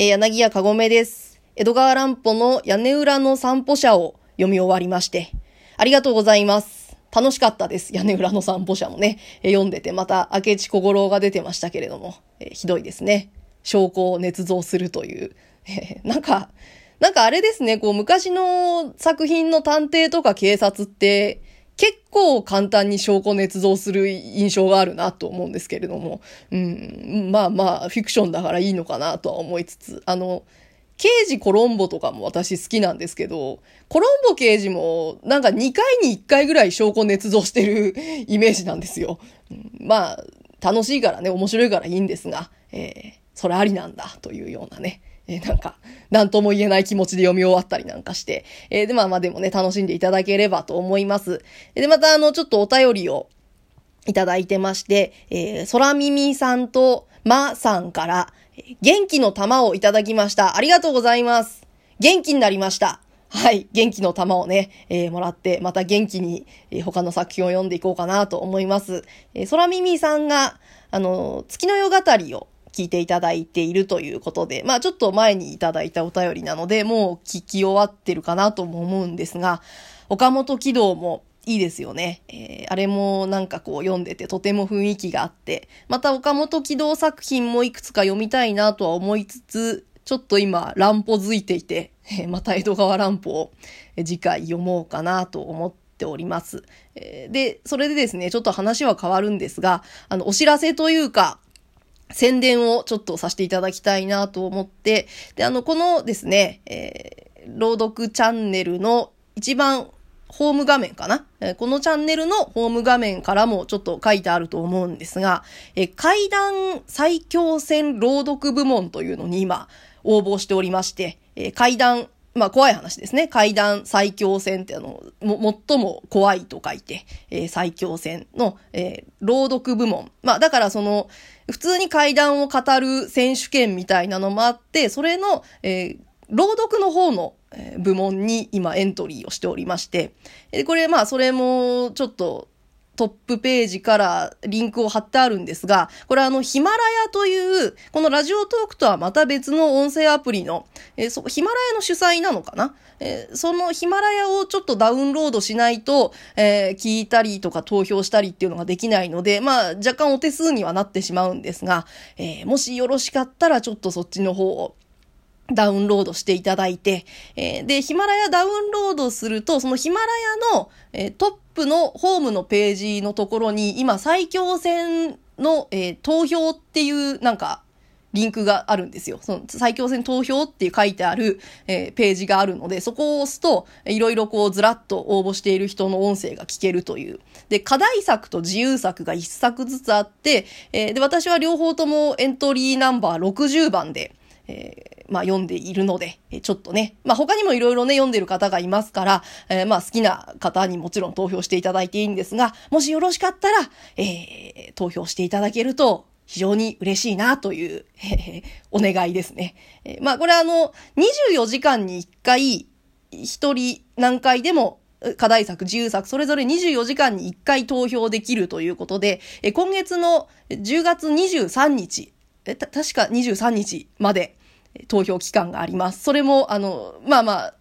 えー、柳家かごめです。江戸川乱歩の屋根裏の散歩者を読み終わりまして、ありがとうございます。楽しかったです。屋根裏の散歩者もね、えー、読んでて、また明智小五郎が出てましたけれども、えー、ひどいですね。証拠を捏造するという。えー、なんか、なんかあれですね、こう昔の作品の探偵とか警察って、結構簡単に証拠捏造する印象があるなと思うんですけれども、うん、まあまあ、フィクションだからいいのかなとは思いつつ、あの、刑事コロンボとかも私好きなんですけど、コロンボ刑事もなんか2回に1回ぐらい証拠捏造してるイメージなんですよ。うん、まあ、楽しいからね、面白いからいいんですが、えー、それありなんだというようなね、えー、なんか、なんとも言えない気持ちで読み終わったりなんかして、えー、で、まあまあでもね、楽しんでいただければと思います。で、またあの、ちょっとお便りをいただいてまして、えー、空耳さんとまさんから、元気の玉をいただきました。ありがとうございます。元気になりました。はい。元気の玉をね、えー、もらって、また元気に、えー、他の作品を読んでいこうかなと思います。えー、空耳さんが、あの、月の夜語りを聞いていただいているということで、まあちょっと前にいただいたお便りなので、もう聞き終わってるかなとも思うんですが、岡本喜道もいいですよね。えー、あれもなんかこう読んでてとても雰囲気があって、また岡本喜道作品もいくつか読みたいなとは思いつつ、ちょっと今乱歩づいていて、え、また江戸川乱歩を次回読もうかなと思っております。で、それでですね、ちょっと話は変わるんですが、あの、お知らせというか、宣伝をちょっとさせていただきたいなと思って、で、あの、このですね、えー、朗読チャンネルの一番ホーム画面かな、えー、このチャンネルのホーム画面からもちょっと書いてあると思うんですが、えー、階段最強戦朗読部門というのに今応募しておりまして、えー、階段まあ怖い話ですね。階段最強戦ってあの、も、最も怖いと書いて、えー、最強戦の、えー、朗読部門。まあだからその、普通に階段を語る選手権みたいなのもあって、それの、えー、朗読の方の部門に今エントリーをしておりまして、これまあそれもちょっとトップページからリンクを貼ってあるんですが、これあの、ヒマラヤという、このラジオトークとはまた別の音声アプリの、えー、そヒマラヤの主催なのかな、えー、そのヒマラヤをちょっとダウンロードしないと、えー、聞いたりとか投票したりっていうのができないので、まあ、若干お手数にはなってしまうんですが、えもしよろしかったらちょっとそっちの方をダウンロードしていただいて、えー、で、ヒマラヤダウンロードすると、そのヒマラヤの、えー、トップのホームのページのところに、今最強戦の、えー、投票っていうなんか、リンクがあるんですよ。その最強戦投票って書いてある、えー、ページがあるので、そこを押すと、いろいろこうずらっと応募している人の音声が聞けるという。で、課題作と自由作が1作ずつあって、えー、で、私は両方ともエントリーナンバー60番で、えー、まあ読んでいるので、えちょっとね、まあ他にもいろいろね、読んでる方がいますから、えー、まあ好きな方にもちろん投票していただいていいんですが、もしよろしかったら、えー、投票していただけると、非常に嬉しいなという、えー、お願いですね。えー、まあこれあの、24時間に1回、一人何回でも課題作、自由作、それぞれ24時間に1回投票できるということで、え今月の10月23日、え確か23日まで投票期間があります。それも、あの、まあまあ、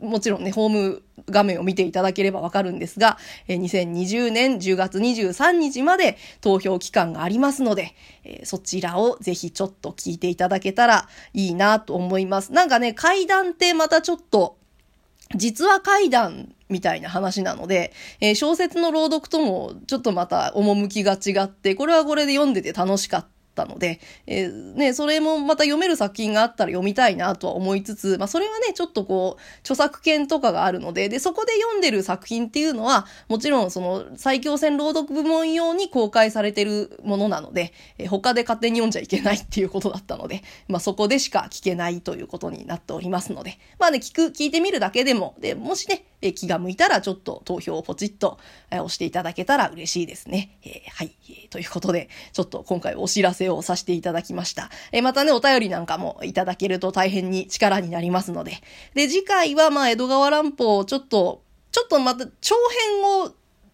もちろんね、ホーム画面を見ていただければわかるんですが、え2020年10月23日まで投票期間がありますので、えそちらをぜひちょっと聞いていただけたらいいなと思います。なんかね、階段ってまたちょっと、実は階段みたいな話なので、え小説の朗読ともちょっとまた趣が違って、これはこれで読んでて楽しかった。ったので、えー、ね、それもまた読める作品があったら読みたいなとは思いつつ、まあ、それはね、ちょっとこう、著作権とかがあるので、で、そこで読んでる作品っていうのは、もちろんその、最強戦朗読部門用に公開されてるものなので、えー、他で勝手に読んじゃいけないっていうことだったので、まあ、そこでしか聞けないということになっておりますので、まあね、聞く、聞いてみるだけでも、で、もしね、え気が向いたらちょっと投票をポチッと、え押していただけたら嬉しいですね。えー、はい、えー。ということで、ちょっと今回お知らせをさせていただきました。え、またね、お便りなんかもいただけると大変に力になりますので。で、次回はまあ、江戸川乱歩をちょっと、ちょっとまた長編を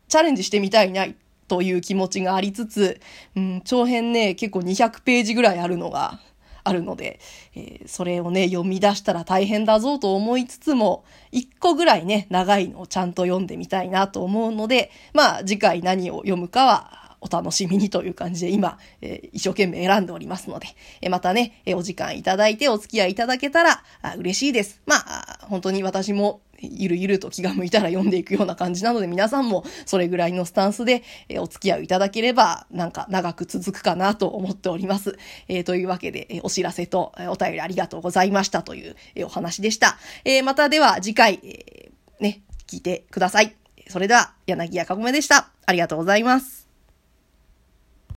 チャレンジしてみたいなという気持ちがありつつ、うん、長編ね、結構200ページぐらいあるのが、あるので、えー、それをね、読み出したら大変だぞと思いつつも、一個ぐらいね、長いのをちゃんと読んでみたいなと思うので、まあ次回何を読むかは、お楽しみにという感じで今、えー、一生懸命選んでおりますので、えー、またね、えー、お時間いただいてお付き合いいただけたら嬉しいです。まあ、本当に私もゆるゆると気が向いたら読んでいくような感じなので皆さんもそれぐらいのスタンスで、えお付き合いいただければなんか長く続くかなと思っております。えー、というわけで、えお知らせとえお便りありがとうございましたという、えお話でした。えー、またでは次回、えー、ね、聞いてください。それでは柳家かごめでした。ありがとうございます。